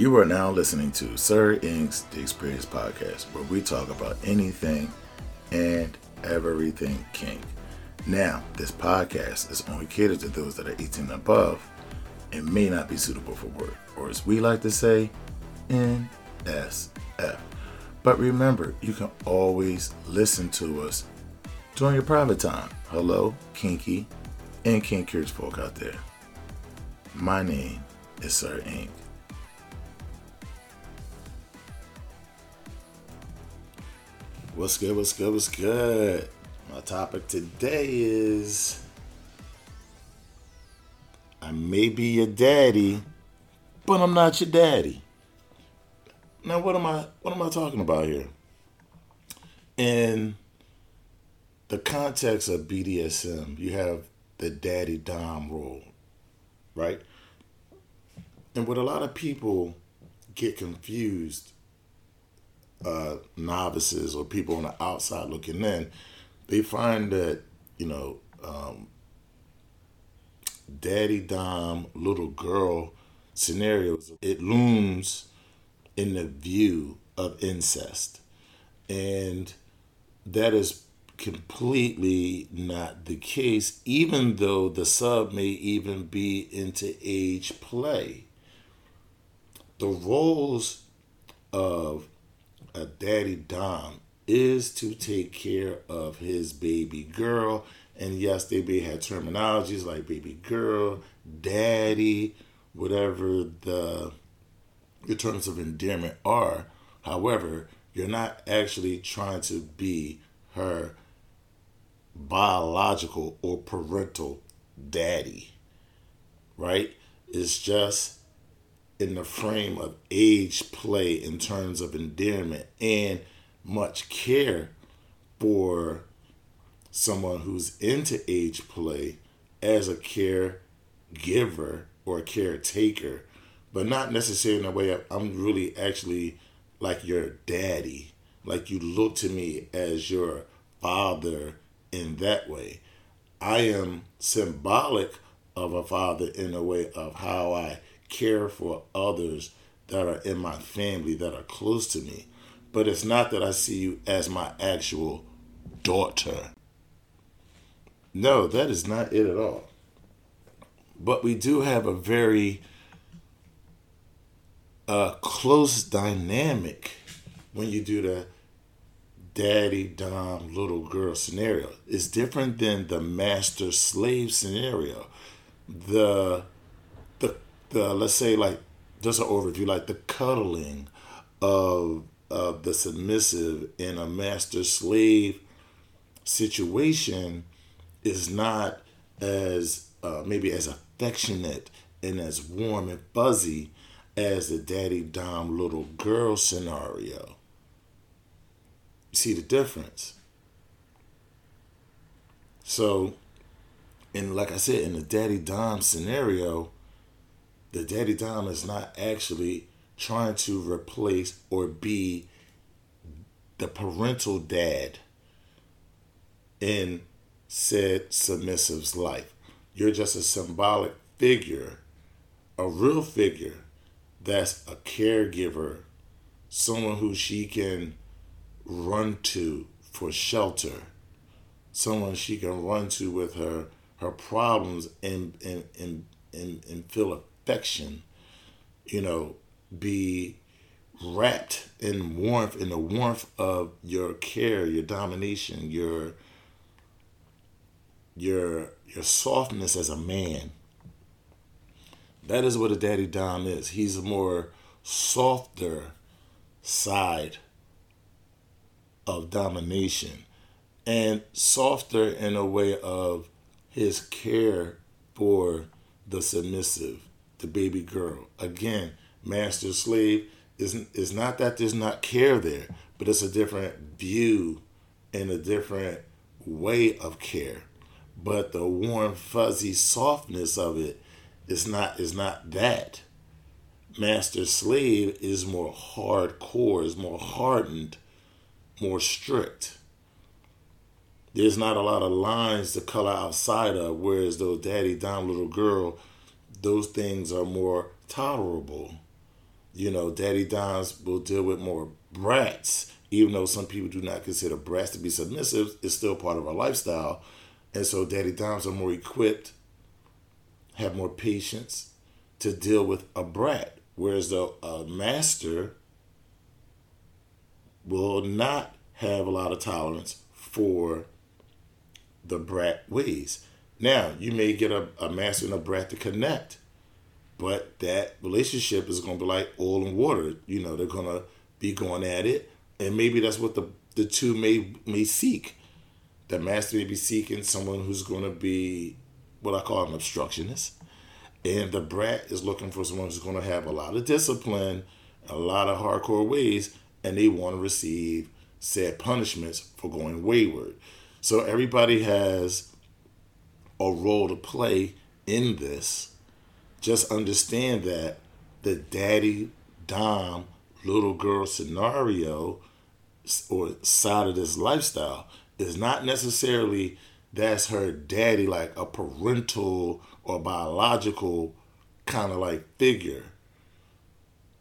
You are now listening to Sir Inq's The Experience Podcast, where we talk about anything and everything kink. Now, this podcast is only catered to those that are 18 and above and may not be suitable for work, or as we like to say, NSF. But remember, you can always listen to us during your private time. Hello, kinky and kink folk out there. My name is Sir Ink. What's good? What's good? What's good? My topic today is I may be your daddy, but I'm not your daddy. Now what am I what am I talking about here? In the context of BDSM, you have the daddy dom role, right? And what a lot of people get confused uh, novices or people on the outside looking in, they find that you know, um, daddy dom little girl scenarios. It looms in the view of incest, and that is completely not the case. Even though the sub may even be into age play, the roles of a daddy dom is to take care of his baby girl. And yes, they may have terminologies like baby girl, daddy, whatever the, terms of endearment are. However, you're not actually trying to be her biological or parental daddy, right? It's just in the frame of age play in terms of endearment and much care for someone who's into age play as a caregiver or a caretaker, but not necessarily in a way of, I'm really actually like your daddy. Like you look to me as your father in that way. I am symbolic of a father in a way of how I care for others that are in my family that are close to me. But it's not that I see you as my actual daughter. No, that is not it at all. But we do have a very uh, close dynamic when you do the daddy dom little girl scenario. It's different than the master slave scenario. The the let's say like just an overview, like the cuddling of of the submissive in a master slave situation is not as uh, maybe as affectionate and as warm and fuzzy as the daddy dom little girl scenario. See the difference? So, and like I said, in the daddy dom scenario, the daddy dom is not actually trying to replace or be the parental dad in said submissive's life. You're just a symbolic figure, a real figure that's a caregiver, someone who she can run to for shelter, someone she can run to with her her problems and and and and, and feel affection, you know, be wrapped in warmth, in the warmth of your care, your domination, your your your softness as a man. That is what a daddy dom is. He's a more softer side of domination and softer in a way of his care for the submissive the baby girl. Again, master slave is is not that there's not care there, but it's a different view and a different way of care. But the warm, fuzzy softness of it is not is not that. Master slave is more hardcore, is more hardened, more strict. There's not a lot of lines to color outside of, whereas those daddy dom little girl those things are more tolerable. You know, daddy doms will deal with more brats, even though some people do not consider brats to be submissive. It's still part of our lifestyle, and so daddy doms are more equipped, have more patience to deal with a brat, whereas the uh, master will not have a lot of tolerance for the brat ways. Now, you may get a, a master and a brat to connect, but that relationship is going to be like oil and water. You know, they're going to be going at it, and maybe that's what the, the two may, may seek. The master may be seeking someone who's going to be what I call an obstructionist, and the brat is looking for someone who's going to have a lot of discipline, a lot of hardcore ways, and they want to receive said punishments for going wayward. So everybody has a role to play in this. Just understand that the daddy, dom, little girl scenario or side of this lifestyle is not necessarily that's her daddy, like a parental or biological kind of like figure.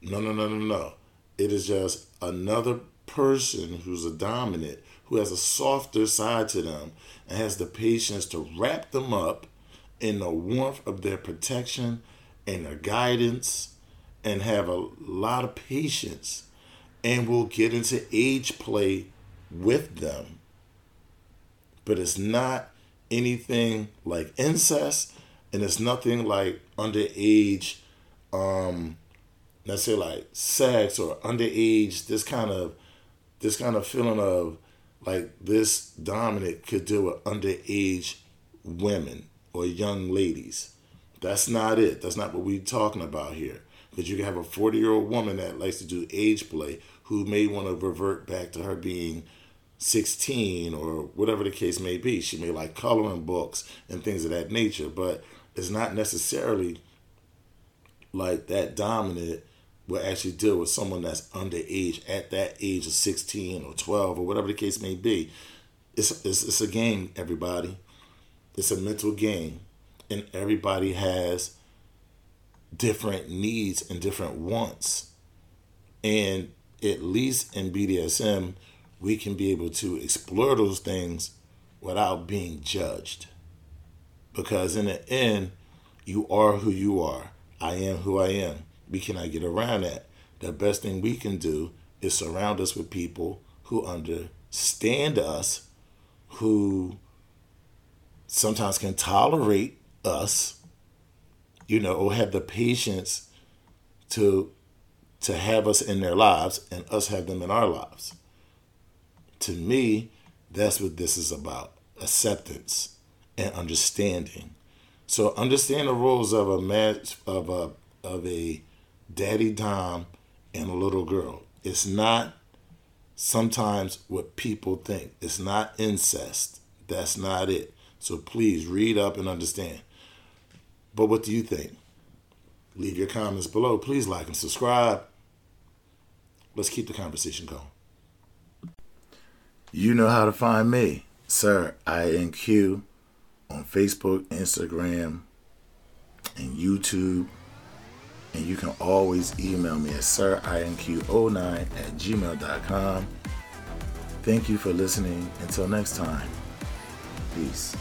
No, no, no, no, no. It is just another person who's a dominant, who has a softer side to them, and has the patience to wrap them up in the warmth of their protection and their guidance, and have a lot of patience, and will get into age play with them. But it's not anything like incest, and it's nothing like underage um, let's say like sex or underage, this kind of this kind of feeling of like this dominant could deal with underage women or young ladies. That's not it. That's not what we're talking about here. Because you can have a 40 year old woman that likes to do age play who may want to revert back to her being 16 or whatever the case may be. She may like coloring books and things of that nature, but it's not necessarily like that dominant will actually deal with someone that's underage at that age of 16 or 12 or whatever the case may be. It's, it's, it's a game, everybody. It's a mental game. And everybody has different needs and different wants. And at least in BDSM, we can be able to explore those things without being judged. Because in the end, you are who you are. I am who I am we cannot get around that. The best thing we can do is surround us with people who understand us, who sometimes can tolerate us, you know, or have the patience to to have us in their lives and us have them in our lives. To me, that's what this is about acceptance and understanding. So understand the roles of a match of a of a daddy Dom and a little girl. It's not sometimes what people think. It's not incest. That's not it. So please read up and understand. But what do you think? Leave your comments below. Please like and subscribe. Let's keep the conversation going. You know how to find me, Sir INQ, on Facebook, Instagram, and YouTube and you can always email me at sirinq09 at gmail.com. Thank you for listening. Until next time, peace.